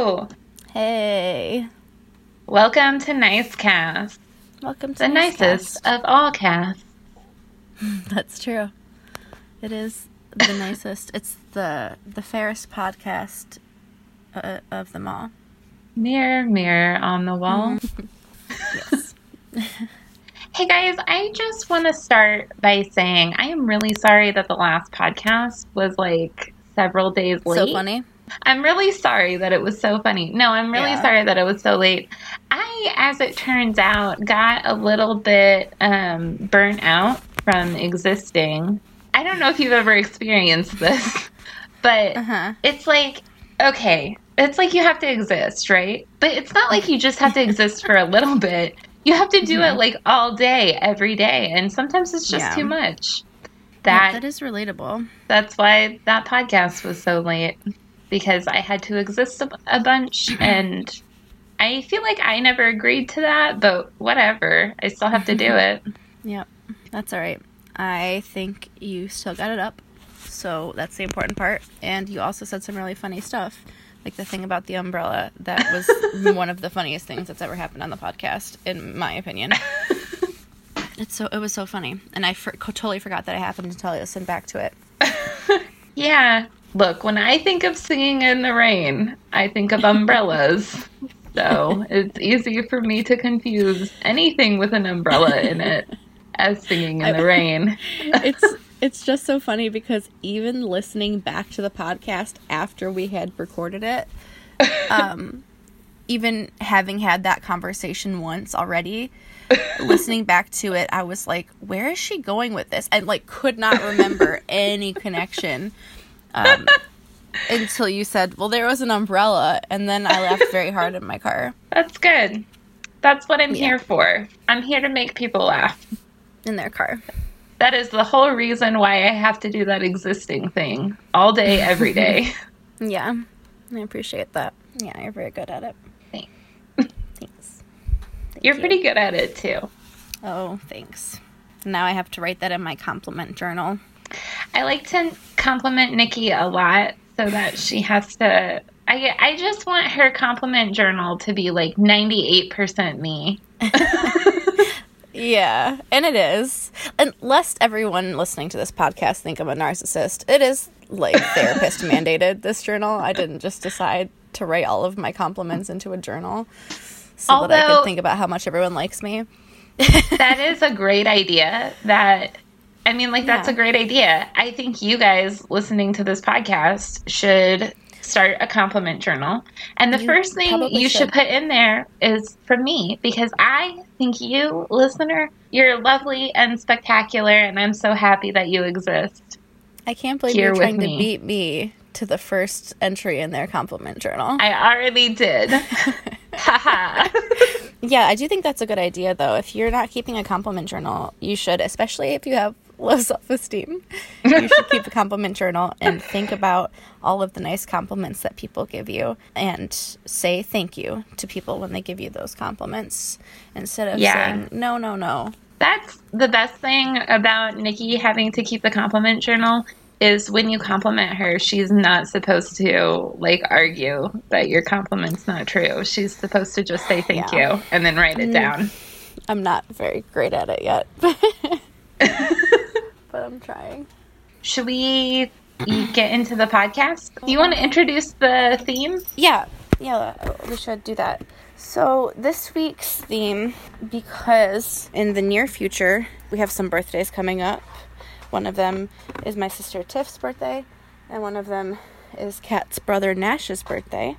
Hello. Hey. Welcome to Nice Cast, Welcome to the Nice nicest Cast. of all casts. That's true. It is the nicest. It's the the fairest podcast uh, of them all. Mirror, mirror on the wall. Yes. Hey guys, I just want to start by saying I am really sorry that the last podcast was like several days late. so funny. I'm really sorry that it was so funny. No, I'm really Yeah. sorry that it was so late. I, as it turns out, got a little bit um, burnt out from existing. I don't know if you've ever experienced this, but Uh huh. it's like, okay, it's like you have to exist, right? But it's not like you just have to exist for a little bit. You have to do it like all day, every day. And sometimes it's just Yeah. too much. That that is relatable. that's why that podcast was so late because I had to exist a, a bunch and I feel like I never agreed to that, but whatever. I still have to do it. Yep. That's all right. I think you still got it up. So that's the important part. And you also said some really funny stuff. Like the thing about the umbrella. That was one of the funniest things that's ever happened on the podcast, in my opinion. It's so it was so funny, and I for, totally forgot that I happened until I listened back to it. Yeah. Look, when I think of singing in the rain, I think of umbrellas. so it's easy for me to confuse anything with an umbrella in it as singing in the rain. it's it's just so funny because even listening back to the podcast after we had recorded it, um, even having had that conversation once already, listening back to it, I was like, "Where is she going with this?" And like, could not remember any connection. Um, until you said, "Well, there was an umbrella," and then I laughed very hard in my car That's good. That's what I'm Yeah. here for. I'm here to make people laugh. in their car. That is the whole reason why I have to do that existing thing all day, every day. Yeah, I appreciate that. Yeah, you're very good at it. Thanks. Thanks. You're you. pretty good at it too. Oh, thanks. Now I have to write that in my compliment journal. I like to compliment Nikki a lot so that she has to. I, I just want her compliment journal to be like 98% me. Yeah, and it is. And lest everyone listening to this podcast think I'm a narcissist, it is like therapist mandated, this journal. I didn't just decide to write all of my compliments into a journal so that I Although- could think about how much everyone likes me. that is a great idea. That, I mean, like, that's a great idea. I think you guys listening to this podcast should start a compliment journal. And the You first thing you should should. put in there is from me because I think you, listener, you're lovely and spectacular. And I'm so happy that you exist. I can't believe you're trying me. to beat me to the first entry in their compliment journal. I already did. Yeah, I do think that's a good idea, though. If you're not keeping a compliment journal, you should, especially if you have low self esteem. You should keep a compliment journal and think about all of the nice compliments that people give you and say thank you to people when they give you those compliments instead of Yeah. saying no, no, no. That's the best thing about Nikki having to keep the compliment journal is when you compliment her, she's not supposed to like argue that your compliment's not true. She's supposed to just say thank Yeah. you and then write it down. I'm not very great at it yet. but I'm trying. Should we get into the podcast? Do you want to introduce the theme? Yeah, yeah, we should do that. So, this week's theme, because in the near future, we have some birthdays coming up. One of them is my sister Tiff's birthday, and one of them is Kat's brother Nash's birthday.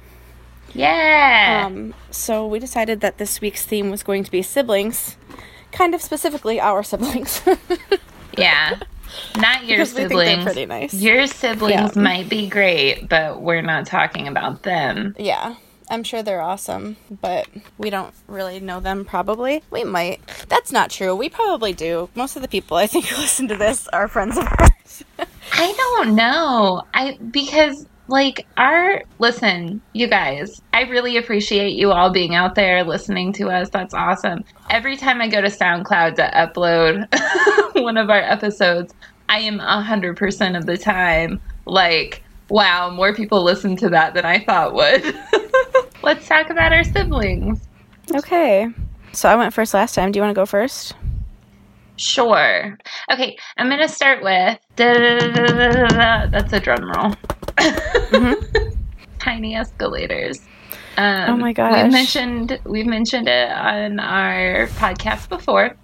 Yeah. Um, so, we decided that this week's theme was going to be siblings, kind of specifically our siblings. yeah. Not your because siblings. pretty nice. Your siblings Yeah. might be great, but we're not talking about them. Yeah, I'm sure they're awesome, but we don't really know them probably. We might. That's not true. We probably do. Most of the people I think who listen to this are friends of ours. I don't know. I because like our listen, you guys, I really appreciate you all being out there listening to us. That's awesome. Every time I go to SoundCloud to upload one of our episodes, I am 100% of the time like, wow, more people listen to that than I thought would. let's talk about our siblings. Okay. So I went first last time. Do you want to go first? Sure. Okay, I'm gonna start with that's a drum roll. Tiny escalators. Um, Oh my We've mentioned we've mentioned it on our podcast before.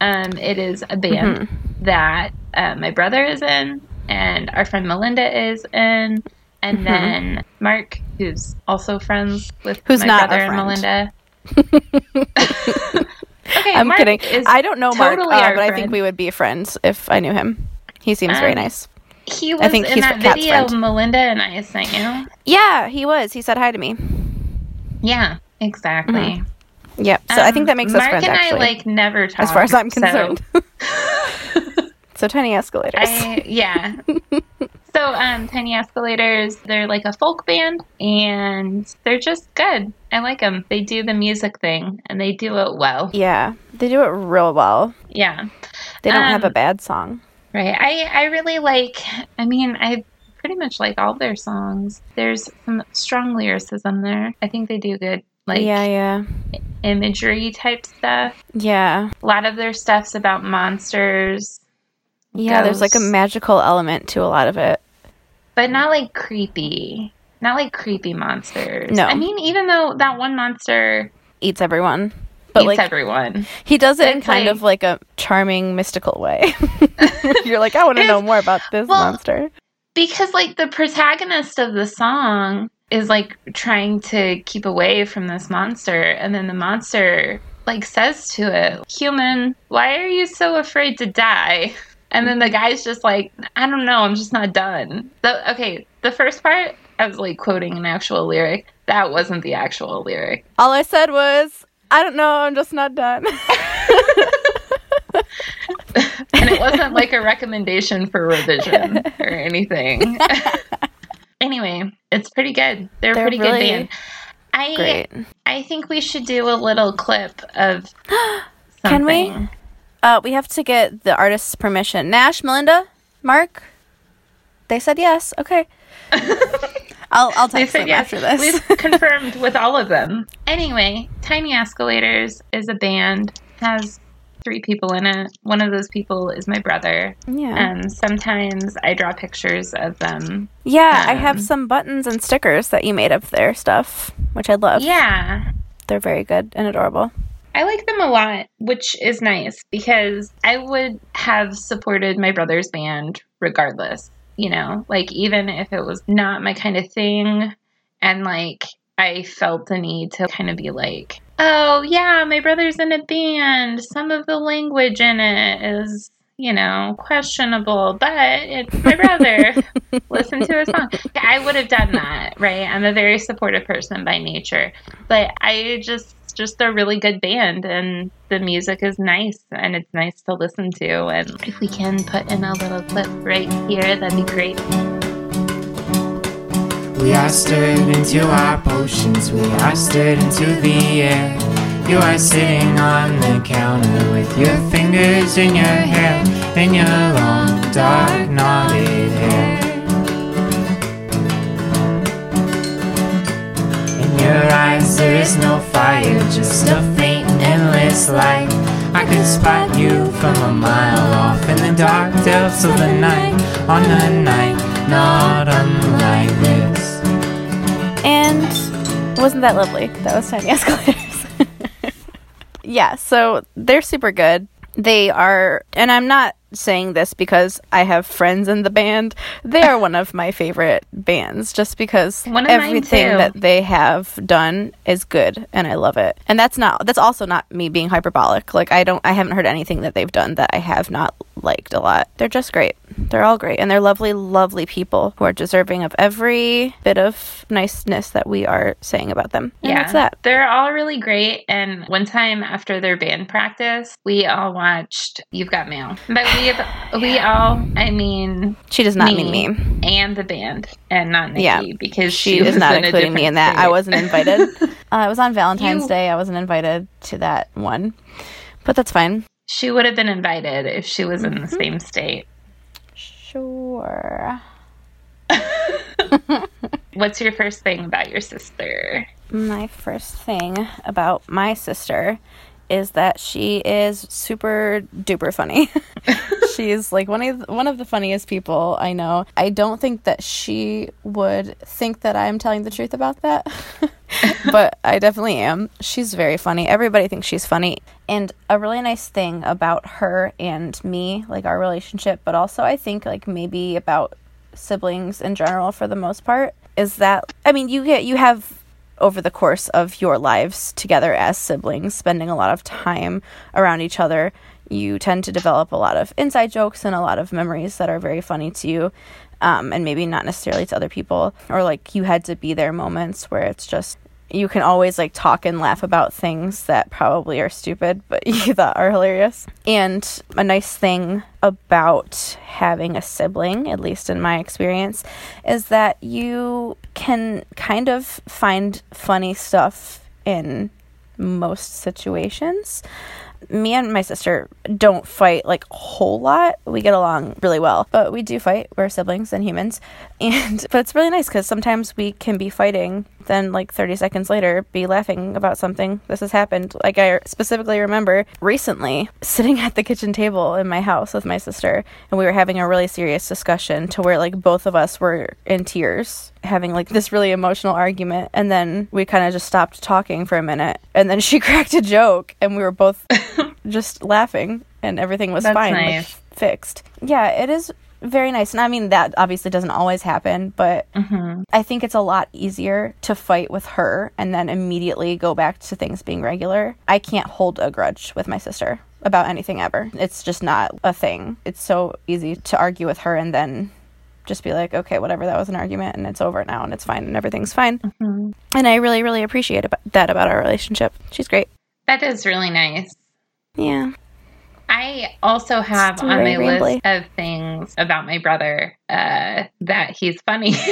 Um, it is a band Mm-hmm. that uh, my brother is in, and our friend Melinda is in, and Mm-hmm. then Mark, who's also friends with Who's my not brother and. Melinda. okay, I'm Mark kidding. I don't know Mark, totally uh, our but I think we would be friends if I knew him. He seems very Um, nice. He was think in he's that video friend. Melinda and I sent you. Yeah, he was. He said hi to me. Yeah, exactly. Yep. So I think Um, that makes us Mark friends and actually. I like never talk. as far as I'm concerned. So, tiny escalators. I yeah. so um, Tiny Escalators, they're like a folk band, and they're just good. I like them. They do the music thing, and they do it well. yeah, they do it real well. Yeah, They don't have a Um, bad song. Right. I I really like. I mean, I pretty much like all their songs. There's some strong lyricism there. I think they do good. Like yeah, yeah, imagery type stuff. yeah, A lot of their stuff's about monsters, yeah. There's like a magical element to a lot of it. but not like creepy. Not like creepy monsters. No. I mean, even though that one monster Eats everyone, but like everyone. he does it in kind like- of like a charming, mystical way. You're like, I want to know more about this well, monster. Because, like, the protagonist of the song is, like, trying to keep away from this monster. And then the monster, like, says to it, Human, why are you so afraid to die? And then the guy's just like, I don't know, I'm just not done. The, okay, the first part, I was, like, quoting an actual lyric. That wasn't the actual lyric. All I said was, I don't know, I'm just not done. and it wasn't like a recommendation for revision or anything. anyway, it's pretty good. They're, They're a pretty really good band. I Great. I think we should do a little clip of something. Can we? Uh, we have to get the artist's permission. Nash, Melinda, Mark. They said yes. Okay. I'll I'll They text said them yes. after this. We've confirmed with all of them. Anyway, Tiny Escalators is a band. Has three people in it. One of those people is my brother. yeah. And sometimes I draw pictures of them. yeah, I have um, some buttons and stickers that you made of their stuff, which I love. Yeah. They're very good and adorable. I like them a lot, which is nice because I would have supported my brother's band regardless, you know, like even if it was not my kind of thing and like I felt the need to kind of be like, "Oh, yeah, my brother's in a band. Some of the language in it is, you know, questionable, but it's my brother. Listen to his song." I would have done that, right? I'm a very supportive person by nature, but I just just a really good band and the music is nice and it's nice to listen to and if we can put in a little clip right here that'd be great We are stirred into our potions, we are stirred into the air. You are sitting on the counter with your fingers in your hair and your long, dark, knotted hair. In your eyes, there is no fire, just a faint, endless light. I could spot you from a mile off in the dark depths of the night, on a night not unlike this. Wasn't that lovely? That was Tiny Escalators. yeah, so they're super good. They are, and I'm not saying this because I have friends in the band. They are one of my favorite bands just because everything that they have done is good and I love it. And that's not that's also not me being hyperbolic. Like I don't I haven't heard anything that they've done that I have not liked a lot. They're just great. They're all great and they're lovely lovely people who are deserving of every bit of niceness that we are saying about them. And that's that. They're all really great. And one time after their band practice, we all watched You've Got Mail. But we we all, I mean, She does not me, mean me. and the band, and not Nikki, Yeah, because She, she, is not including me in that. I wasn't invited. uh, it was on Valentine's You- Day. I wasn't invited to that one. But that's fine. She would have been invited if she was in the Mm-hmm. same state. Sure. What's your first thing about your sister? My first thing about my sister is that she is super duper funny. She's like one of the, one of the funniest people I know. I don't think that she would think that I'm telling the truth about that. but I definitely am. She's very funny. Everybody thinks she's funny. And a really nice thing about her and me, like our relationship, but also I think like maybe about siblings in general for the most part, is that I mean, you get you have over the course of your lives together as siblings, spending a lot of time around each other, you tend to develop a lot of inside jokes and a lot of memories that are very funny to you. Um, and maybe not necessarily to other people, or like you had to be there moments where it's just you can always like talk and laugh about things that probably are stupid but you thought are hilarious. And a nice thing about having a sibling, at least in my experience, is that you can kind of find funny stuff in most situations me and my sister don't fight like a whole lot. We get along really well, but we do fight. We're siblings and humans. And but it's really nice because sometimes we can be fighting, then like 30 seconds later be laughing about something. This has happened. Like I specifically remember recently sitting at the kitchen table in my house with my sister, and we were having a really serious discussion to where like both of us were in tears having like this really emotional argument and then we kind of just stopped talking for a minute and then she cracked a joke and we were both just laughing and everything was That's fine like, fixed yeah it is very nice and i mean that obviously doesn't always happen but Mm-hmm. i think it's a lot easier to fight with her and then immediately go back to things being regular i can't hold a grudge with my sister about anything ever it's just not a thing it's so easy to argue with her and then just be like, okay, whatever, that was an argument and it's over now and it's fine and everything's fine. Mhm. And I really, really appreciate that about our relationship. She's great. That is really nice. Yeah. I also have It's on my rambly. list of things about my brother uh, that he's funny.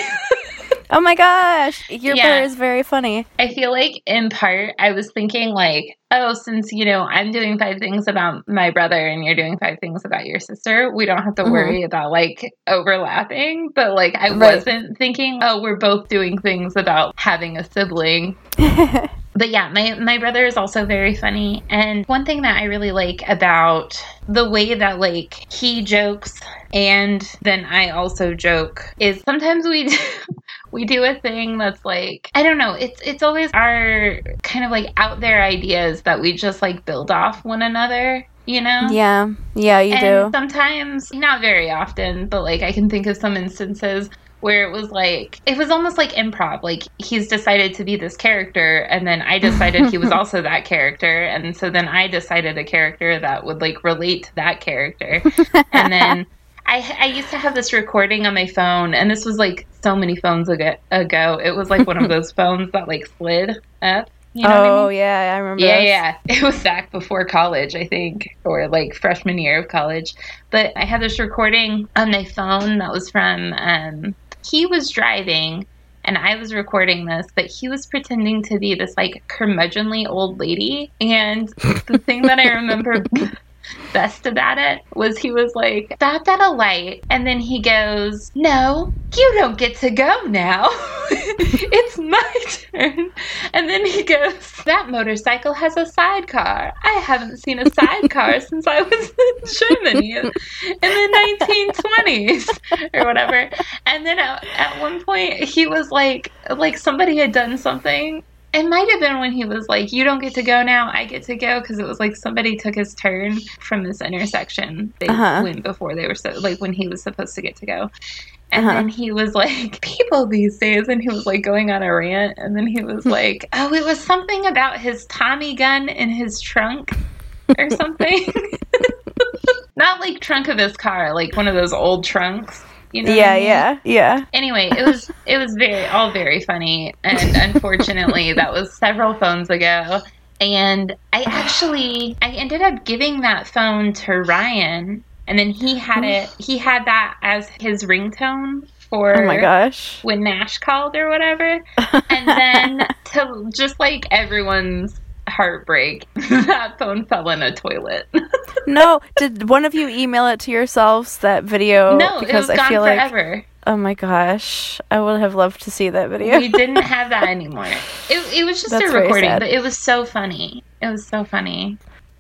Oh my gosh. Your Yeah. brother is very funny. I feel like in part I was thinking like, oh, since you know I'm doing five things about my brother and you're doing five things about your sister, we don't have to Mhm. worry about like overlapping. But like I Right. wasn't thinking, oh, we're both doing things about having a sibling. But yeah, my my brother is also very funny. And one thing that I really like about the way that like he jokes and then I also joke is sometimes we do, we do a thing that's like I don't know, it's it's always our kind of like out there ideas that we just like build off one another, you know? yeah. Yeah, you and do. sometimes not very often but like i can think of some instances where it was like it was almost like improv like he's decided to be this character and then i decided he was also that character and so then i decided a character that would like relate to that character and then I, I used to have this recording on my phone and this was like so many phones ago, ago. it was like one of those phones that like slid up you know what I oh, mean? yeah, I remember. Yeah, yeah. It was back before college, I think, or like freshman year of college. But I had this recording on my phone that was from, um, he was driving and I was recording this, but he was pretending to be this like curmudgeonly old lady. And the thing that I remember best about it was he was like, stopped at a light, and then he goes, No, you don't get to go now. it's my turn. And then he goes, That motorcycle has a sidecar. I haven't seen a sidecar since I was in Germany in, in the 1920s or whatever. And then at, at one point, he was like, like somebody had done something it might have been when he was like, "You don't get to go now. I get to go," because it was like somebody took his turn from this intersection. They Uh-huh. went before they were so like when he was supposed to get to go, and Uh-huh. then he was like, "People these days," and he was like going on a rant, and then he was like, "Oh, it was something about his Tommy gun in his trunk or something." Not like trunk of his car, like one of those old trunks. You know? Yeah, I mean? yeah, yeah. anyway it was it was very all very funny and unfortunately that was several phones ago and i actually i ended up giving that phone to ryan and then he had it he had that as his ringtone for Oh my gosh. when nash called or whatever and then to just like everyone's heartbreak that phone fell in a toilet no, did one of you email it to yourselves that video? no it was because I gone feel like Oh my gosh. I would have loved to see that video. We didn't have that anymore. It, it was just That's a recording, but it was so funny. It was so funny.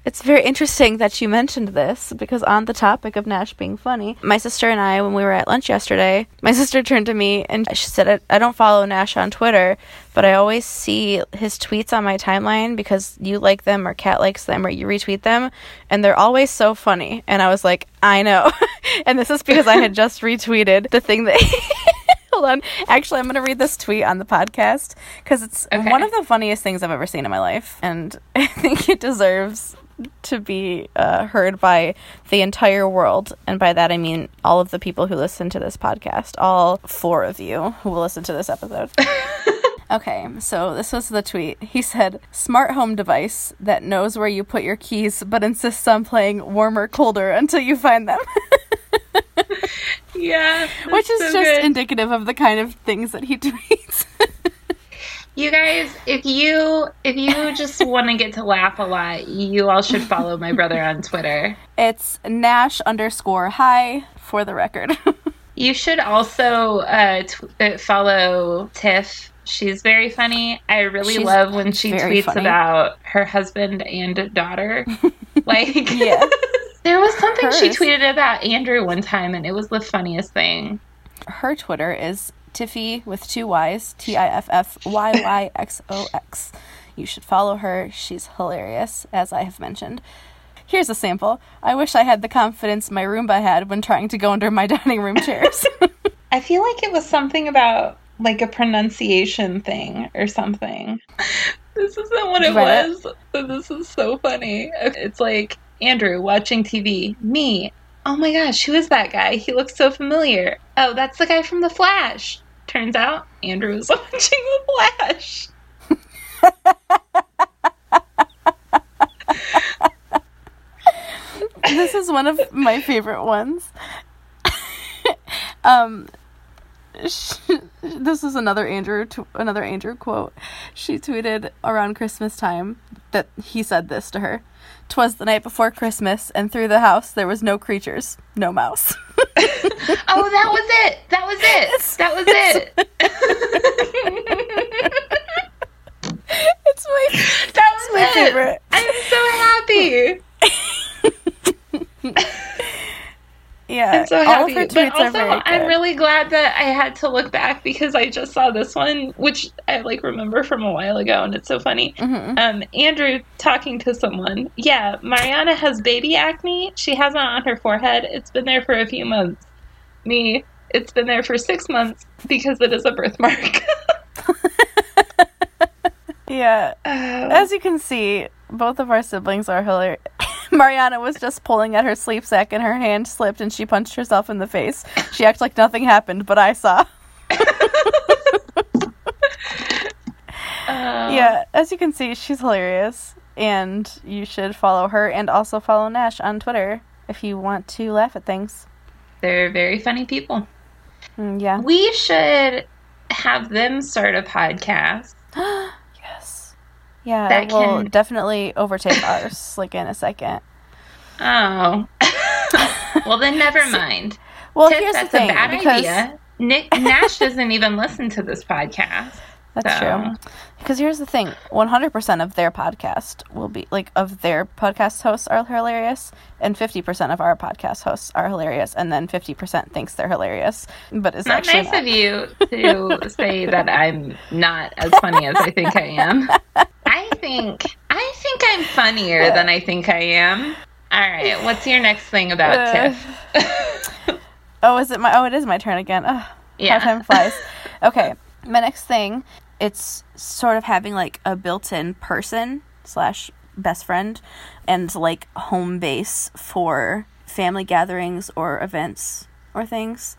It's very interesting that you mentioned this because on the topic of Nash being funny, my sister and I, when we were at lunch yesterday, my sister turned to me and she said, I, don't follow Nash on Twitter, but I always see his tweets on my timeline because you like them or Kat likes them or you retweet them, and they're always so funny. And I was like, I know. and this is because I had just retweeted the thing that. Hold on. Actually, I'm going to read this tweet on the podcast because it's Okay. one of the funniest things I've ever seen in my life. And I think it deserves to be uh, heard by the entire world. And by that, I mean all of the people who listen to this podcast, all four of you who will listen to this episode. Okay, so this was the tweet. He said, "Smart home device that knows where you put your keys, but insists on playing warmer, colder until you find them." Yeah. Which is just indicative of the kind of things that he tweets. You guys, if you if you just want to get to laugh a lot, you all should follow my brother on Twitter. it's Nash underscore hi for the record. You should also uh, tw- uh, follow Tiff. She's very funny. I really She's love when she tweets funny. about her husband and daughter. like, yeah. there was something she tweeted about Andrew one time, and it was the funniest thing. Her Twitter is Tiffy with two Y's, T I F F Y Y X O X. You should follow her. She's hilarious, as I have mentioned. Here's a sample. I wish I had the confidence my Roomba had when trying to go under my dining room chairs. I feel like it was something about like a pronunciation thing or something. This isn't what it Read was. But this is so funny. It's like Andrew watching TV. Me. Oh my gosh, who is that guy? He looks so familiar. Oh, that's the guy from The Flash. Turns out Andrew was watching The Flash. this is one of my favorite ones. um, sh this is another Andrew, t- another Andrew quote. She tweeted around Christmas time that he said this to her: "Twas the night before Christmas, and through the house there was no creatures, no mouse." Oh, that was it. That was it. That was it. it's my That was my it. favorite. I'm so happy. yeah. I'm so happy. but also. I'm really glad that I had to look back because I just saw this one, which I like remember from a while ago, and it's so funny. Mhm. Um, Andrew talking to someone. Yeah, Mariana has baby acne. She has it on her forehead. It's been there for a few months. Me, it's been there for six months because it is a birthmark. Yeah. Uh, As you can see, both of our siblings are hilarious. Mariana was just pulling at her sleep sack and her hand slipped and she punched herself in the face. She acted like nothing happened, but I saw. uh, Yeah, as you can see, she's hilarious. And you should follow her and also follow Nash on Twitter if you want to laugh at things. They're very funny people. Mm, yeah. We should have them start a podcast. Yeah, That it will can- definitely overtake ours, like in a second. Oh. well, then never mind. Well, Tiff, here's that's the thing. a bad because idea. Nick Nash doesn't even listen to this podcast. That's So- true. Because here's the thing 100% of their podcast will be, like, of their podcast hosts are hilarious, and 50% of our podcast hosts are hilarious, and then 50% thinks they're hilarious, but it's Not actually nice not. of you to say that I'm not as funny as I think I am. I think I think I'm funnier than I think I am. All right, what's your next thing about Uh, Tiff? Oh, is it my? Oh, it is my turn again. Ugh, Yeah. How time flies. okay, my next thing, it's sort of having like a built-in person slash best friend, and like home base for family gatherings or events or things.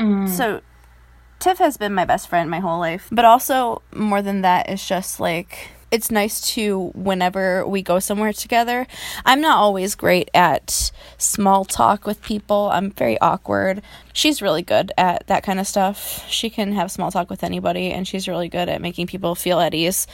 Mm. So, Tiff has been my best friend my whole life, but also more than that, it's just like it's nice to whenever we go somewhere together. I'm not always great at small talk with people. I'm very awkward. She's really good at that kind of stuff. She can have small talk with anybody and she's really good at making people feel at ease.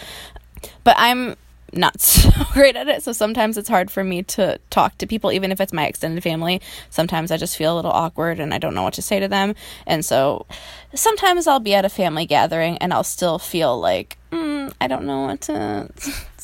But I'm not so great at it. So sometimes it's hard for me to talk to people, even if it's my extended family. Sometimes I just feel a little awkward and I don't know what to say to them. And so sometimes I'll be at a family gathering and I'll still feel like, mm, I don't know what to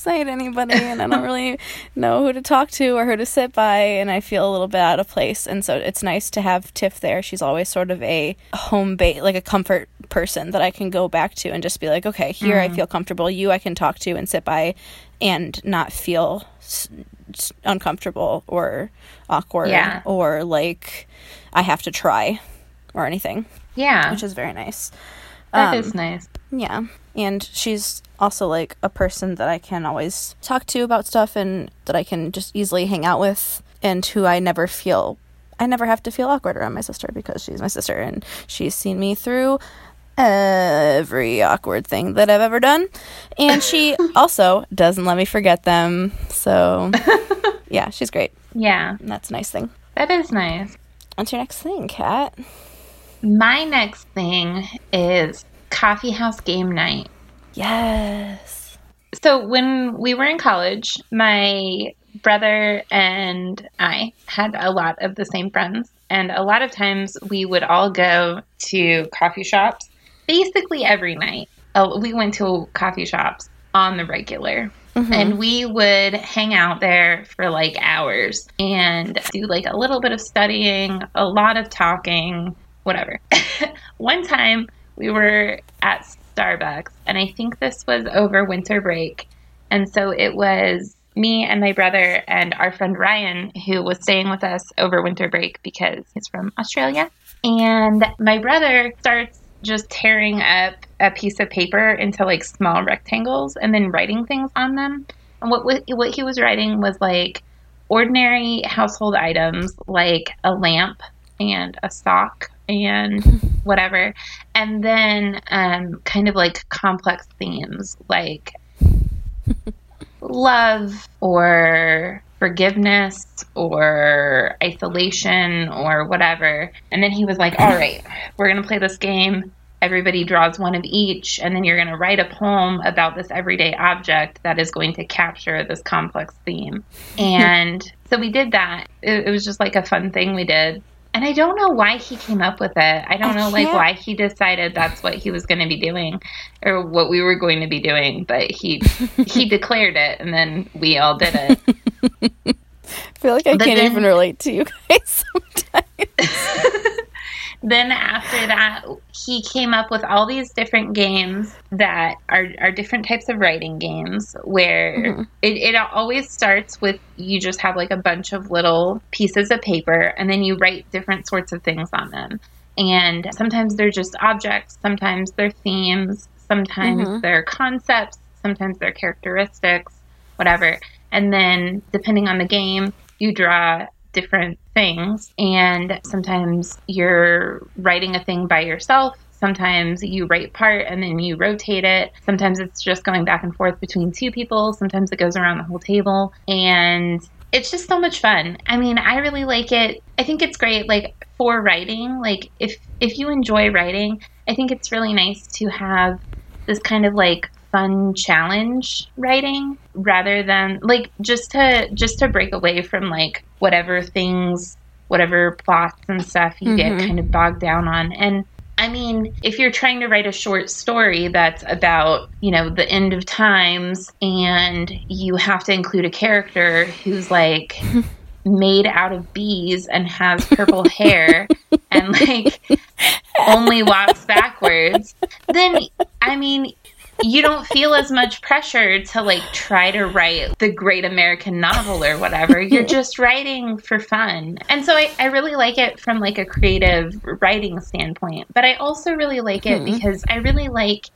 say to anybody and I don't really know who to talk to or who to sit by. And I feel a little bit out of place. And so it's nice to have Tiff there. She's always sort of a home base, like a comfort person that I can go back to and just be like, okay, here mm. I feel comfortable. You I can talk to and sit by and not feel s- s- uncomfortable or awkward yeah. or like I have to try or anything. Yeah. Which is very nice. That um, is nice. Yeah. And she's also like a person that I can always talk to about stuff and that I can just easily hang out with and who I never feel I never have to feel awkward around my sister because she's my sister and she's seen me through every awkward thing that I've ever done. And she also doesn't let me forget them. So, yeah, she's great. Yeah. And that's a nice thing. That is nice. What's your next thing, Kat? My next thing is coffee house game night. Yes. So, when we were in college, my brother and I had a lot of the same friends. And a lot of times we would all go to coffee shops basically every night. Uh, we went to coffee shops on the regular. Mm-hmm. And we would hang out there for like hours and do like a little bit of studying, a lot of talking, whatever. One time we were at Starbucks, and I think this was over winter break. And so it was me and my brother and our friend Ryan, who was staying with us over winter break because he's from Australia. And my brother starts just tearing up a piece of paper into like small rectangles and then writing things on them. And what what he was writing was like ordinary household items like a lamp and a sock and whatever, and then um, kind of like complex themes like love or forgiveness or isolation or whatever. And then he was like, all right, we're going to play this game. Everybody draws one of each, and then you're going to write a poem about this everyday object that is going to capture this complex theme. And so we did that. It, it was just like a fun thing we did. And I don't know why he came up with it. I don't I know like why he decided that's what he was going to be doing or what we were going to be doing, but he he declared it and then we all did it. I feel like I but can't then, even relate to you guys sometimes. Then after that, he came up with all these different games that are, are different types of writing games where mm-hmm. it, it always starts with you just have like a bunch of little pieces of paper and then you write different sorts of things on them. And sometimes they're just objects, sometimes they're themes, sometimes mm-hmm. they're concepts, sometimes they're characteristics, whatever. And then depending on the game, you draw different things. And sometimes you're writing a thing by yourself. Sometimes you write part and then you rotate it. Sometimes it's just going back and forth between two people. Sometimes it goes around the whole table. And it's just so much fun. I mean, I really like it. I think it's great like for writing. Like if if you enjoy writing, I think it's really nice to have this kind of like fun challenge writing rather than like just to just to break away from like whatever things whatever plots and stuff you mm-hmm. get kind of bogged down on and I mean, if you're trying to write a short story that's about, you know, the end of times and you have to include a character who's like made out of bees and has purple hair and like only walks backwards, then I mean, you don't feel as much pressure to like try to write the great American novel or whatever. You're just writing for fun. And so I, I really like it from like a creative writing standpoint. But I also really like it mm-hmm. because I really like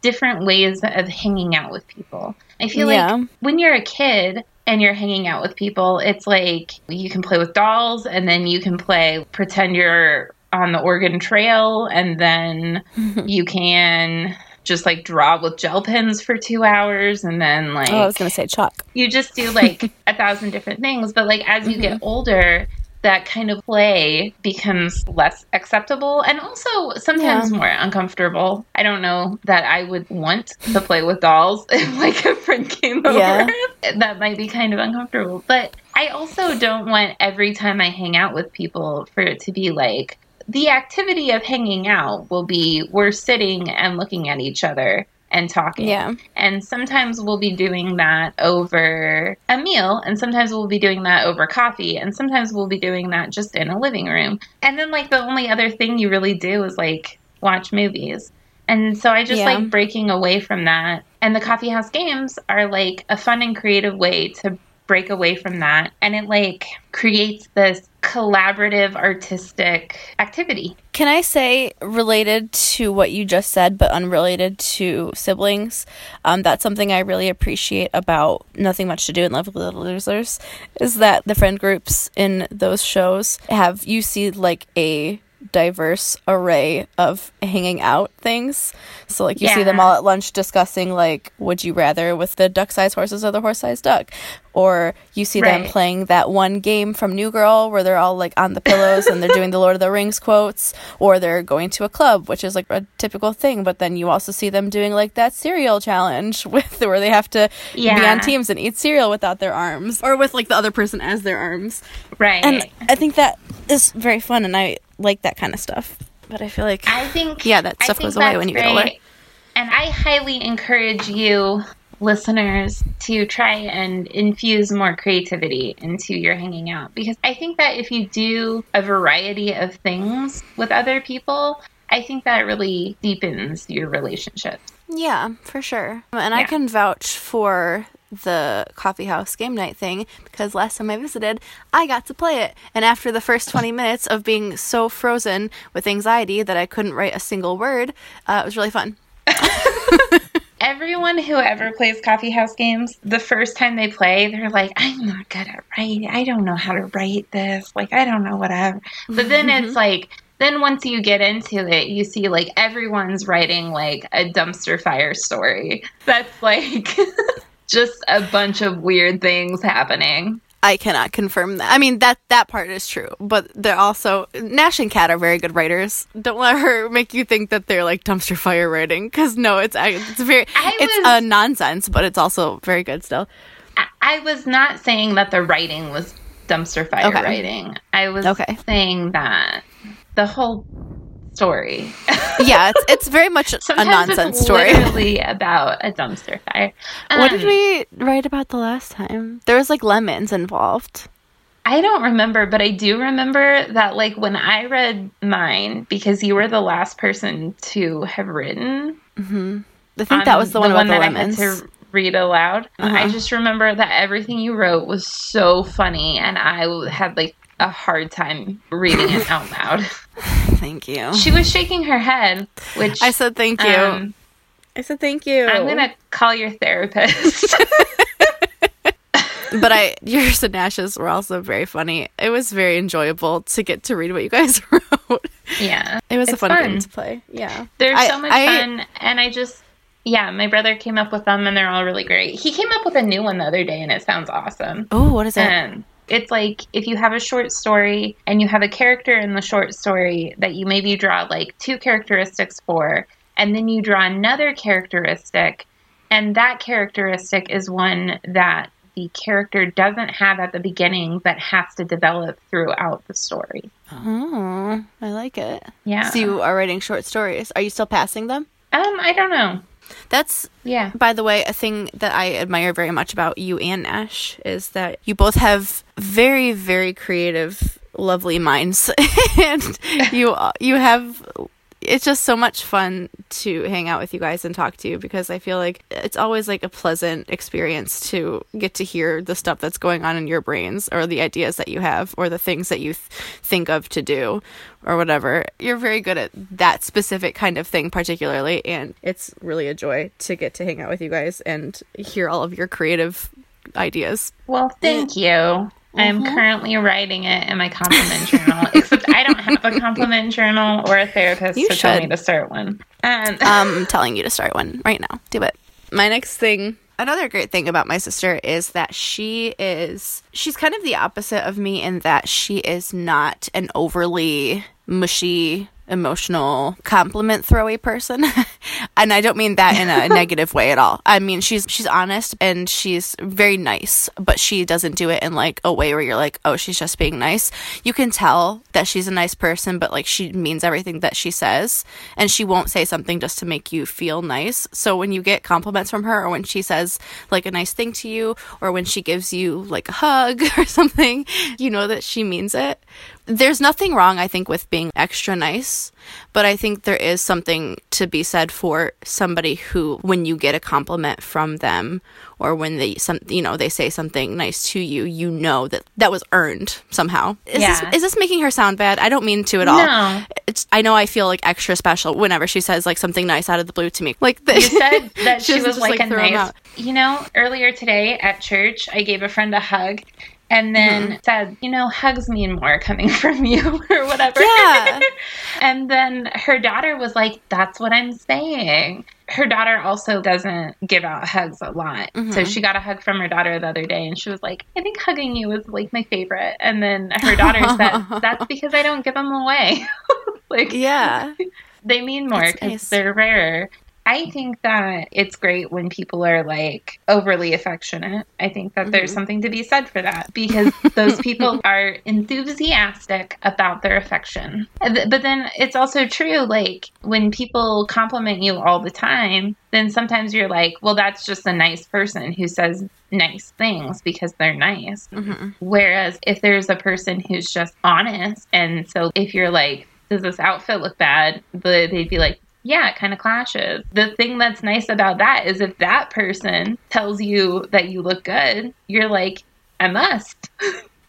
different ways of hanging out with people. I feel yeah. like when you're a kid, and you're hanging out with people, it's like you can play with dolls and then you can play pretend you're on the Oregon Trail and then you can just like draw with gel pens for two hours and then like oh, I was gonna say chalk. You just do like a thousand different things, but like as you mm-hmm. get older, that kind of play becomes less acceptable and also sometimes Yeah. more uncomfortable. I don't know that I would want to play with dolls if like a friend came over. Yeah. That might be kind of uncomfortable. But I also don't want every time I hang out with people for it to be like the activity of hanging out will be we're sitting and looking at each other and talking. Yeah. And sometimes we'll be doing that over a meal, and sometimes we'll be doing that over coffee, and sometimes we'll be doing that just in a living room. And then, like, the only other thing you really do is like watch movies. And so I just Yeah. like breaking away from that. And the coffee house games are like a fun and creative way to break away from that. And it like creates this collaborative artistic activity. Can I say, related to what you just said, but unrelated to siblings, um, that's something I really appreciate about Nothing Much to Do in Lovely Little Losers, is that the friend groups in those shows have, you see like a diverse array of hanging out things. So, like, you see them all at lunch discussing, like, would you rather with the duck sized horses or the horse sized duck? Or you see them playing that one game from New Girl where they're all like on the pillows and they're doing the Lord of the Rings quotes, or they're going to a club, which is like a typical thing. But then you also see them doing like that cereal challenge with where they have to be on teams and eat cereal without their arms, or with like the other person as their arms. Right. And I think that is very fun, and I like that kind of stuff. But I feel like I think Yeah, that stuff goes away when you get older. And I highly encourage you listeners to try and infuse more creativity into your hanging out because I think that if you do a variety of things with other people, I think that really deepens your relationships. Yeah, for sure. And I can vouch for the coffee house game night thing because last time I visited, I got to play it. And after the first 20 minutes of being so frozen with anxiety that I couldn't write a single word, uh, it was really fun. Everyone who ever plays coffee house games, the first time they play, they're like, I'm not good at writing. I don't know how to write this. Like, I don't know whatever. But then it's like, then once you get into it, you see like everyone's writing like a dumpster fire story. That's like just a bunch of weird things happening. I cannot confirm that. I mean that that part is true, but they're also Nash and Kat are very good writers. Don't let her make you think that they're like dumpster fire writing, because no, it's it's very I it's was- a nonsense, but it's also very good still. I, I was not saying that the writing was dumpster fire Okay. writing. I was Okay. saying that the whole story. Yeah, it's it's very much a nonsense it's story. literally about a dumpster fire. What did Um, we write about the last time? There was like lemons involved. I don't remember, but I do remember that like when I read mine because you were the last person to have written. I think that um, was the, one about the that lemons. I had to read aloud. I Uh-huh. just remember that everything you wrote was so funny, and I had like a hard time reading it out loud. Thank you. She was shaking her head, which I said thank you. um, I said thank you. I'm gonna call your therapist. but I yours and Nash's were also very funny. It was very enjoyable to get to read what you guys wrote. yeah, It was a fun, fun. game to play. Yeah. They're I- so much I- fun, and I just yeah, my brother came up with them, and they're all really great. He came up with a new one the other day, and it sounds awesome. Oh, what is it? Um, it's like if you have a short story and you have a character in the short story that you maybe draw like two characteristics for, and then you draw another characteristic, and that characteristic is one that the character doesn't have at the beginning but has to develop throughout the story. oh, I like it. Yeah. So you are writing short stories. Are you still passing them? um, I don't know. That's Yeah. by the way, a thing that I admire very much about you and Nash is that you both have very, very creative, lovely minds, and you you have. It's just so much fun to hang out with you guys and talk to you because I feel like it's always like a pleasant experience to get to hear the stuff that's going on in your brains or the ideas that you have or the things that you th- think of to do or whatever. You're very good at that specific kind of thing, particularly, and it's really a joy to get to hang out with you guys and hear all of your creative ideas. Well, thank you. I'm Mm-hmm. currently writing it in my compliment journal, except I don't have a compliment journal or a therapist You to tell me to start one. Um, Um, I'm telling you to start one right now. Do it. My next thing Another great thing about my sister is that she is she's kind of the opposite of me in that she is not an overly mushy emotional compliment throwy person. And i don't mean that in a negative way at all. I mean she's she's honest and she's very nice but she doesn't do it in like a way where you're like oh she's just being nice. You can tell that she's a nice person but like she means everything that she says and she won't say something just to make you feel nice. So when you get compliments from her or when she says like a nice thing to you or when she gives you like a hug or something you know that she means it there's nothing wrong, I think, with being extra nice, but I think there is something to be said for somebody who, when you get a compliment from them, or when they some you know they say something nice to you, you know that that was earned somehow. Is Yeah. this is this making her sound bad? I don't mean to at all. No. It's I know I feel like extra special whenever she says like something nice out of the blue to me. Like the, You said that she, was just, like, a nice. out. You know, earlier today at church, I gave a friend a hug and then Mm-hmm. said, you know, hugs mean more coming from you or whatever. Yeah. and then her daughter was like, that's what I'm saying. Her daughter also doesn't give out hugs a lot. So Mhm. she got a hug from her daughter the other day and she was like, I think hugging you is like my favorite. And then her daughter said, that's because I don't give them away. like, Yeah. they mean more because nice. they're rarer. I think that it's great when people are like overly affectionate. I think that there's Mhm. something to be said for that because those people are enthusiastic about their affection. But then it's also true, like when people compliment you all the time, then sometimes you're like, well, that's just a nice person who says nice things because they're nice. hmm Whereas if there's a person who's just honest, and so if you're like, does this outfit look bad? The, they'd be like, yeah, it kind of clashes. The thing that's nice about that is if that person tells you that you look good, you're like, I must.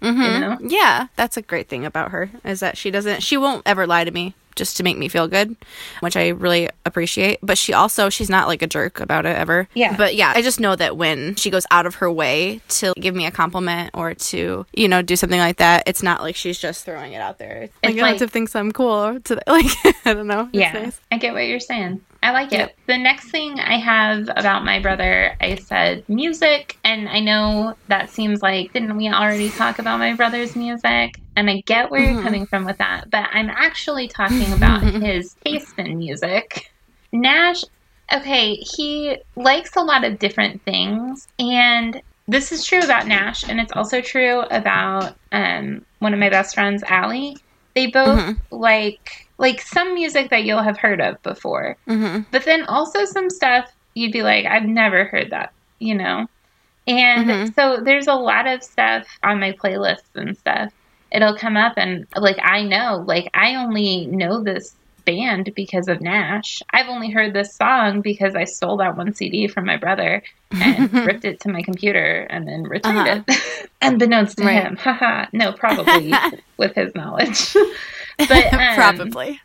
hmm know? Yeah, that's a great thing about her is that she doesn't she won't ever lie to me just to make me feel good, which I really appreciate. But she also she's not like a jerk about it ever. Yeah. But yeah, I just know that when she goes out of her way to give me a compliment or to, you know, do something like that, it's not like she's just throwing it out there. It's like, It's like- to thinks I'm cool or to like I don't know. It's yeah, nice. I get what you're saying. I like it. Yep. The next thing I have about my brother, I said music, and I know that seems like didn't we already talk about my brother's music? And I get where you're Mhm. coming from with that, but I'm actually talking about his taste in music. Nash, okay, he likes a lot of different things, and this is true about Nash, and it's also true about um, one of my best friends, Allie. They both Mhm. like like some music that you'll have heard of before, hmm but then also some stuff you'd be like, I've never heard that, you know? And Mhm. so there's a lot of stuff on my playlists and stuff. It'll come up and like I know, like I only know this band because of Nash. I've only heard this song because I stole that one CD from my brother and ripped it to my computer and then returned it. Unbeknownst to Right. him. Haha. no, probably with his knowledge. Probably.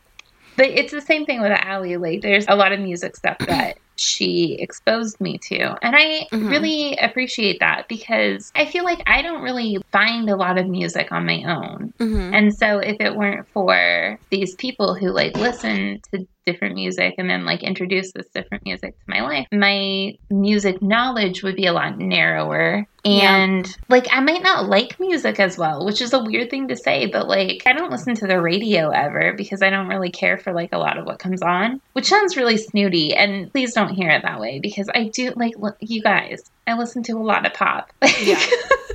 but it's the same thing with Allie. Like, there's a lot of music stuff that she exposed me to. And I Mhm. really appreciate that because I feel like I don't really find a lot of music on my own. hmm And so if it weren't for these people who like listen to different music and then like introduce this different music to my life, my music knowledge would be a lot narrower. Yeah. And like I might not like music as well, which is a weird thing to say, but like I don't listen to the radio ever because I don't really care for like a lot of what comes on, which sounds really snooty. And please don't hear it that way because I do like li- you guys. I listen to a lot of pop. Yeah.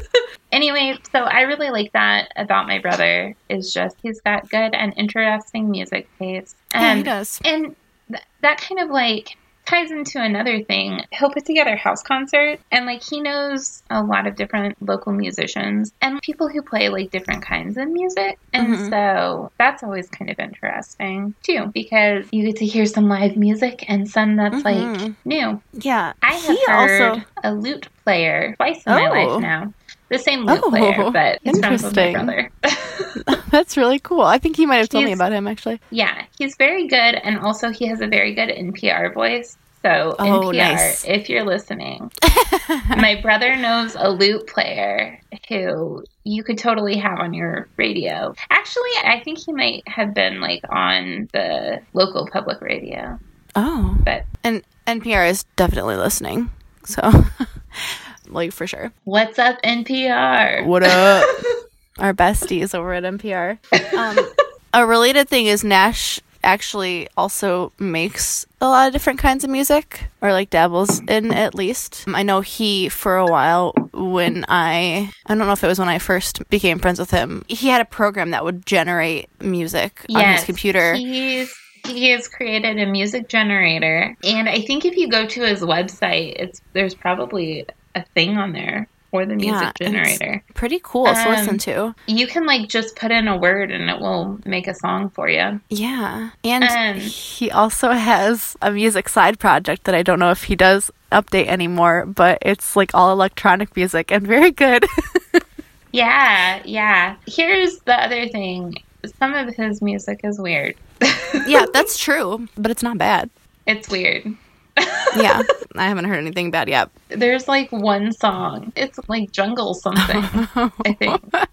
anyway, so I really like that about my brother is just he's got good and interesting music taste. yeah, he does. and th- that kind of like ties into another thing. He'll put together house concerts and like he knows a lot of different local musicians and people who play like different kinds of music. And Mhm. so that's always kind of interesting too because you get to hear some live music and some that's like Mhm. new. Yeah. I have he heard also a lute player twice in my Oh. life now. The same lute Oh, player, but he's friends with my brother. That's really cool. I think he might have told me about him actually. yeah, he's very good, and also he has a very good NPR voice. So Oh, NPR, nice. if you're listening, my brother knows a lute player who you could totally have on your radio. Actually, I think he might have been like on the local public radio. Oh. But And NPR is definitely listening. So, like for sure. What's up, NPR? What up? Our besties over at NPR. Um, a related thing is Nash actually also makes a lot of different kinds of music, or like dabbles in at least. I know he, for a while, when I, I don't know if it was when I first became friends with him, he had a program that would generate music on his computer. He's he has created a music generator, and I think if you go to his website, it's there's probably a thing on there for the music Yeah, generator. Pretty cool to Um, listen to. You can like just put in a word and it will make a song for you. Yeah. And Um, he also has a music side project that I don't know if he does update anymore, but it's like all electronic music and very good. Yeah, yeah. Here's the other thing. Some of his music is weird. yeah, that's true, but it's not bad. It's weird. Yeah. I haven't heard anything bad yet. There's like one song. It's like jungle something. I think the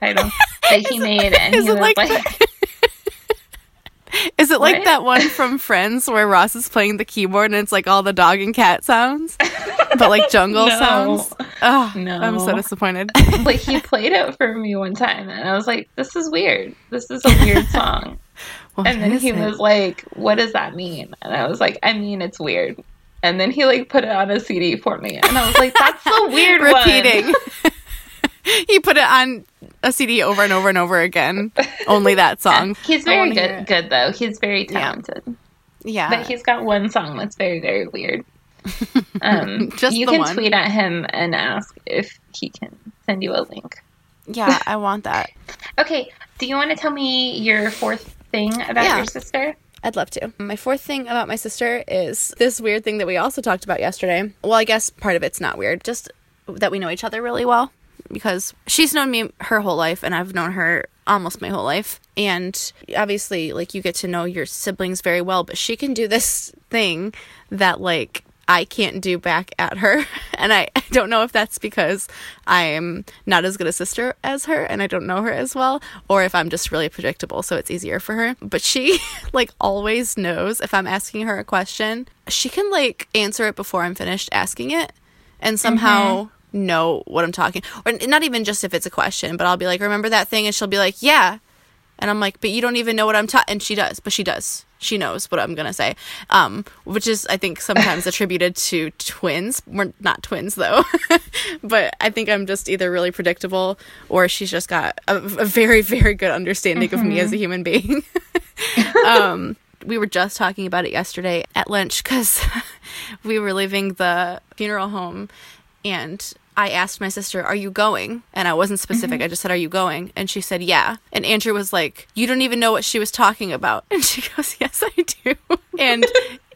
title that he made, and Is he it was like like, Is it like What? that one from Friends where Ross is playing the keyboard and it's like all the dog and cat sounds? But like jungle No. sounds? Oh, No. I'm so disappointed. like he played it for me one time, and I was like, "This is weird. This is a weird song." What and then he it? was like, "What does that mean?" And I was like, "I mean, it's weird." And then he like put it on a CD for me, and I was like, "That's the weird repeating. one." he put it on a CD over and over and over again. Only that song. He's very good. Good though. He's very Yeah. talented. Yeah. But he's got one song that's very very weird. Um, Just you can one. tweet at him and ask if he can send you a link. yeah, I want that. Okay. Do you want to tell me your fourth thing about Yeah. your sister? I'd love to. My fourth thing about my sister is this weird thing that we also talked about yesterday. Well, I guess part of it's not weird, just that we know each other really well because she's known me her whole life and I've known her almost my whole life. And obviously, like, you get to know your siblings very well, but she can do this thing that, like, I can't do back at her. And I, I don't know if that's because I am not as good a sister as her and I don't know her as well, or if I'm just really predictable, so it's easier for her. But she, like, always knows if I'm asking her a question, she can, like, answer it before I'm finished asking it and somehow mm-hmm. know what I'm talking or not even just if it's a question, but I'll be like, remember that thing? And she'll be like, yeah. And I'm like, but you don't even know what I'm talking. And she does, but she does. She knows what I'm gonna say, um, which is I think sometimes attributed to twins. We're not twins though, but I think I'm just either really predictable or she's just got a, a very very good understanding of me as a human being. um, we were just talking about it yesterday at lunch because we were leaving the funeral home and I asked my sister, Are you going? And I wasn't specific. Mm-hmm. I just said, Are you going? And she said, Yeah. And Andrew was like, You don't even know what she was talking about. And she goes, Yes, I do. And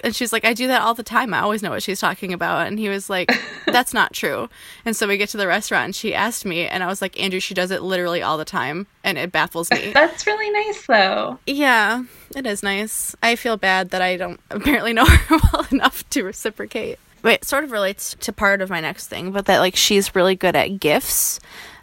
and she's like, I do that all the time. I always know what she's talking about. And he was like, That's not true. And so we get to the restaurant and she asked me, and I was like, Andrew, she does it literally all the time. And it baffles me. That's really nice though. Yeah, it is nice. I feel bad that I don't apparently know her well enough to reciprocate. It sort of relates to part of my next thing, but that like she's really good at gifts.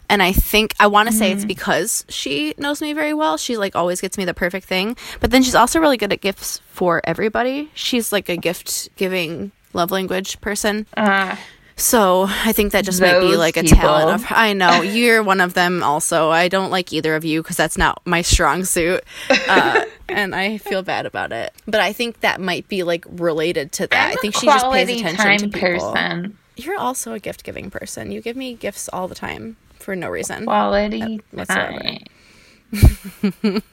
And I think I want to say it's because she knows me very well. She like always gets me the perfect thing. But then she's also really good at gifts for everybody. She's like a gift giving love language person. Uh, So I think that just might be Those like a people. talent of I know you're one of them. Also, I don't like either of you because that's not my strong suit, uh, and I feel bad about it. But I think that might be like related to that. I'm I think she just pays attention to people. person. You're also a gift giving person. You give me gifts all the time for no reason. Quality whatsoever. time.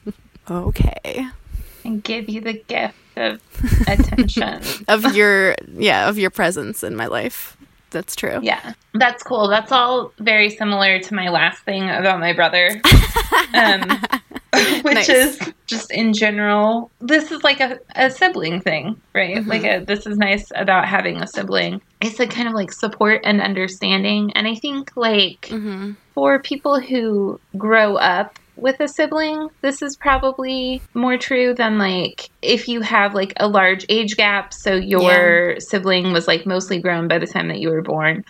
Okay. And give you the gift of attention. Of your yeah of your presence in my life. That's true. Yeah, that's cool. That's all very similar to my last thing about my brother, um, which Nice. is just in general. This is like a, a sibling thing, right? Mm-hmm. Like a, this is nice about having a sibling. It's a kind of like support and understanding, and I think like hmm for people who grow up with a sibling, this is probably more true than like if you have like a large age gap, so your sibling was like mostly grown by the time that you were born,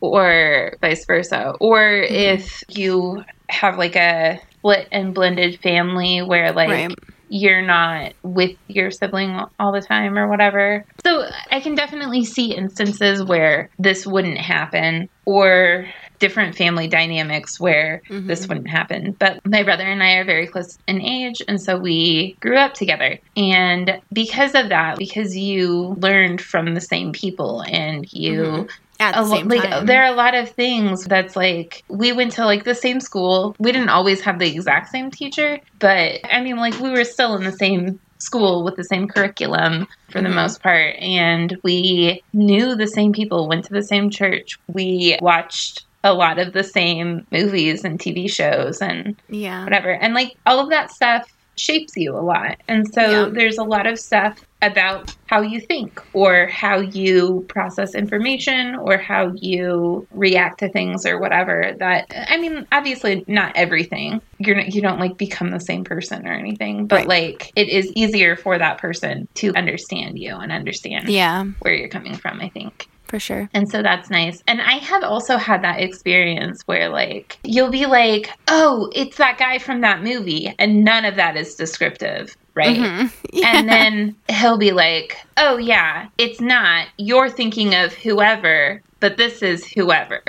or vice versa. Or mm-hmm. if you have like a split and blended family where like Right. you're not with your sibling all the time or whatever. So I can definitely see instances where this wouldn't happen or different family dynamics where this wouldn't happen. But my brother and I are very close in age, and so we grew up together. And because of that, because you learned from the same people and you At the a same like time. there are a lot of things that's like we went to like the same school we didn't always have the exact same teacher but i mean like we were still in the same school with the same curriculum for the Mhm. most part and we knew the same people went to the same church we watched a lot of the same movies and tv shows and yeah. whatever. And like all of that stuff shapes you a lot. And so Yeah. there's a lot of stuff about how you think or how you process information or how you react to things or whatever that I mean obviously not everything you're not, you don't like become the same person or anything but Right. like it is easier for that person to understand you and understand Yeah, where you're coming from I think for sure. and so that's nice. And I have also had that experience where, like, you'll be like, oh, it's that guy from that movie. And none of that is descriptive, right? Mhm. Yeah. And then he'll be like, oh, yeah, it's not. You're thinking of whoever, but this is whoever.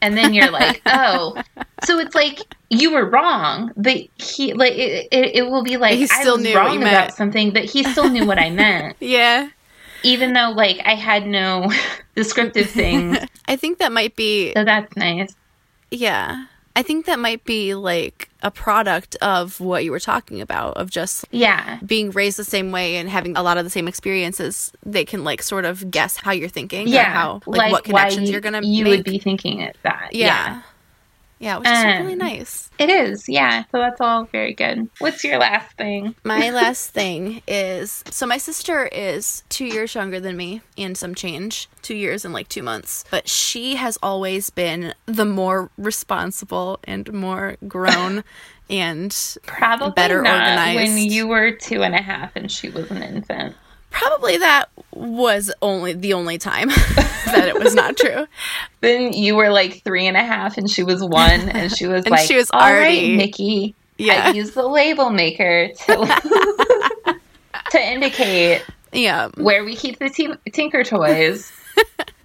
And then you're like, oh. So it's like you were wrong, but he, like, it, it, it will be like, He I was knew wrong about meant. something, but he still knew what I meant yeah. Even though like I had no descriptive things. I think that might be So that's nice. yeah. I think that might be like a product of what you were talking about of just Yeah. being raised the same way and having a lot of the same experiences. They can like sort of guess how you're thinking or Yeah. how like, what why connections you, you're gonna you make. would be thinking it that. yeah. Yeah, which is really Um, nice. It is, yeah. So that's all very good. What's your last thing? My last thing is so my sister is two years younger than me and some change, two years and like two months. But she has always been the more responsible and more grown and Probably Better organized. when you were two and a half and she was an infant. Probably that was only the only time that it was not true. Then you were like three and a half and she was one and she was And like, she was "All right, already- Nikki, Yeah. I use the label maker to to indicate Yeah. where we keep the tin- Tinker toys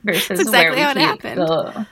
versus exactly where we keep happened. the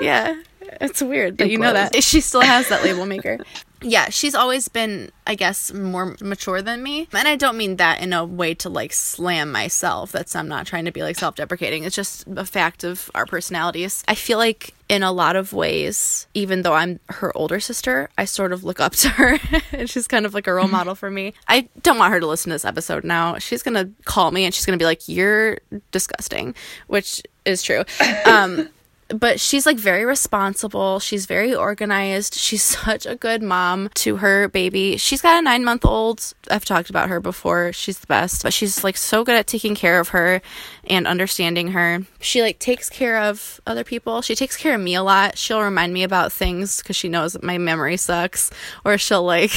yeah. It's weird that It you know that. She still has that label maker. Yeah, she's always been, I guess, more mature than me. And I don't mean that in a way to like slam myself. That's, I'm not trying to be like self deprecating. It's just a fact of our personalities. I feel like in a lot of ways, even though I'm her older sister, I sort of look up to her. and she's kind of like a role model for me. I don't want her to listen to this episode now. She's going to call me and she's going to be like, You're disgusting, which is true. Um, but she's like very responsible. She's very organized. She's such a good mom to her baby. She's got a nine month old. I've talked about her before. She's the best, but she's like so good at taking care of her and understanding her. She like takes care of other people. She takes care of me a lot. She'll remind me about things because she knows my memory sucks, or she'll like,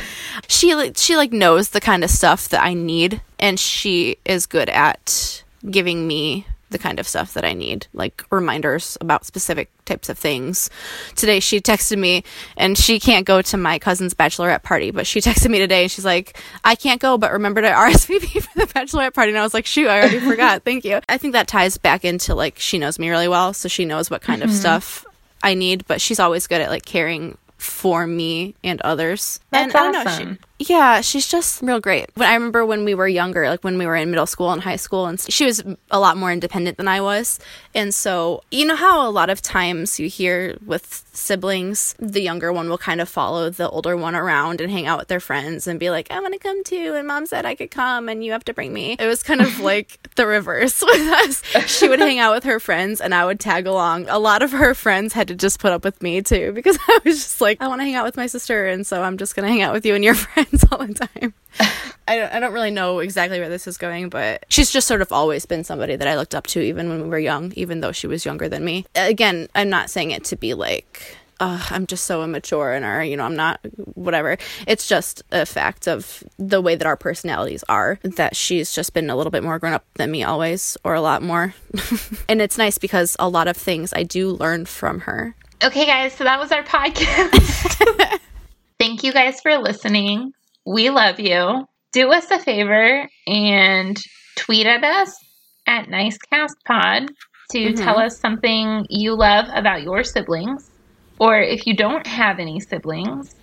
she like she like knows the kind of stuff that I need, and she is good at giving me the kind of stuff that I need, like reminders about specific types of things. Today she texted me and she can't go to my cousin's bachelorette party, but she texted me today and she's like, I can't go, but remember to RSVP for the bachelorette party. And I was like, shoot, I already forgot. Thank you. I think that ties back into like she knows me really well, so she knows what kind of mm-hmm. stuff I need, but she's always good at like caring for me and others. That's and I don't know, she- awesome. yeah, she's just real great. When I remember when we were younger, like when we were in middle school and high school, and she was a lot more independent than I was. And so, you know how a lot of times you hear with siblings, the younger one will kind of follow the older one around and hang out with their friends and be like, I want to come too. And mom said I could come and you have to bring me. It was kind of like the reverse with us. She would hang out with her friends and I would tag along. A lot of her friends had to just put up with me too because I was just like, I want to hang out with my sister. And so I'm just going to hang out with you and your friends all the time. I don't, I don't really know exactly where this is going, but she's just sort of always been somebody that I looked up to, even when we were young, even though she was younger than me. Again, I'm not saying it to be like, uh, I'm just so immature and or you know I'm not whatever. It's just a fact of the way that our personalities are. That she's just been a little bit more grown up than me always, or a lot more. and it's nice because a lot of things I do learn from her. Okay, guys, so that was our podcast. Thank you guys for listening. we love you. Do us a favor and tweet at us at NiceCastPod to Mhm. tell us something you love about your siblings. Or if you don't have any siblings,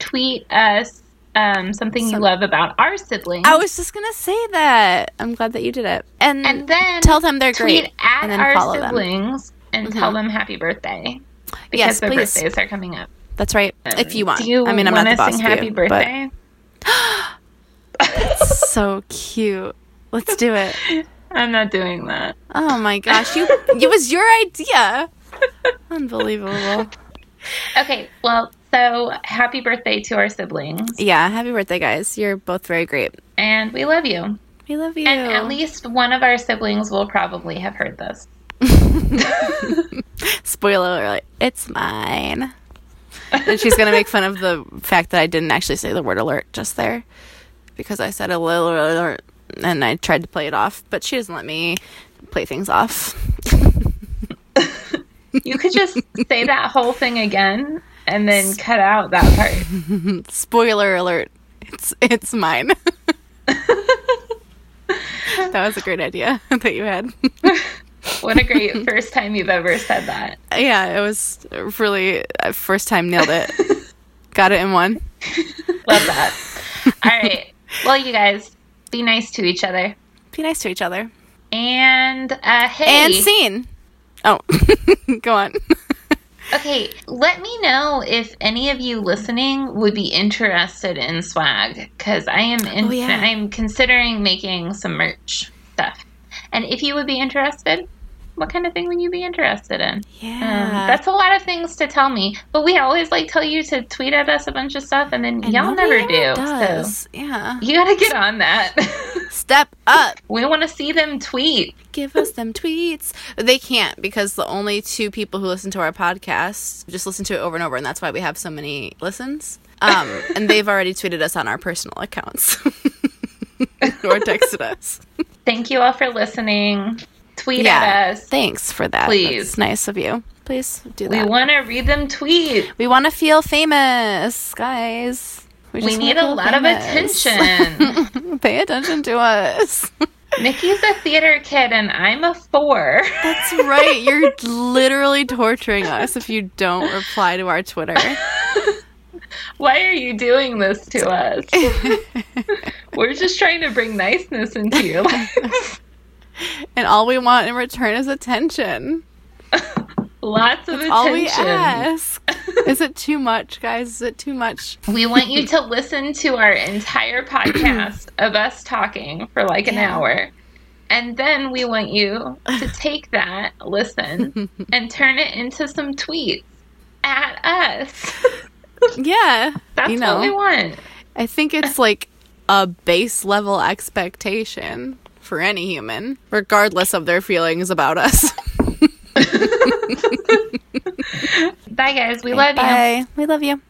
tweet us um, something you love about our siblings. I was just gonna say that. I'm glad that you did it. And, and then tell them they're tweet great. at and then our follow them. and tell Mhm. them happy birthday. Because Yes, their please. birthdays are coming up. That's right. If um, you want. Do you I mean, I'm not the boss sing happy you, birthday? but so cute. Let's do it. I'm not doing that. Oh my gosh, you it was your idea. Unbelievable. Okay, well, so happy birthday to our siblings. Yeah, happy birthday guys. You're both very great. And we love you. We love you. And at least one of our siblings will probably have heard this. Spoiler alert, it's mine. And she's gonna make fun of the fact that I didn't actually say the word alert just there. Because I said a little alert and I tried to play it off, but she doesn't let me play things off. You could just say that whole thing again and then cut out that part. Spoiler alert. It's it's mine. that was a great idea that you had. What a great first time you've ever said that. yeah, it was really uh, first time nailed it. Got it in one. Love that. All right. Well, you guys, be nice to each other. Be nice to each other. And uh, hey, And scene. Oh, go on. okay, let me know if any of you listening would be interested in swag because I am in, Oh, yeah. I'm considering making some merch stuff. And if you would be interested, what kind of thing would you be interested in? Um, Yeah. that's a lot of things to tell me, but we always like tell you to tweet at us a bunch of stuff, and then And y'all never ever do. So Yeah. you gotta get on that. Step up. we want to see them tweet. Give us them tweets. They can't because the only two people who listen to our podcast just listen to it over and over, and that's why we have so many listens. Um, and they've already tweeted us on our personal accounts or texted us. Thank you all for listening. Tweet Yeah. at us. Thanks for that. Please. That's nice of you. Please do that. We want to read them tweet. We want to feel famous, guys. We just need a lot of attention. Pay attention to us. Nikki's a theater kid and I'm a four. That's right. You're literally torturing us if you don't reply to our Twitter. Why are you doing this to us? We're just trying to bring niceness into your life. And all we want in return is attention. Lots of All we attention. ask. Is it too much, guys? Is it too much? We want you to listen to our entire podcast of us talking for like an Yeah. hour. And then we want you to take that, listen, and turn it into some tweets at us. Yeah. That's you know, what we want. I think it's like a base level expectation for any human, regardless of their feelings about us. Bye, guys. We love you. Bye. We love you.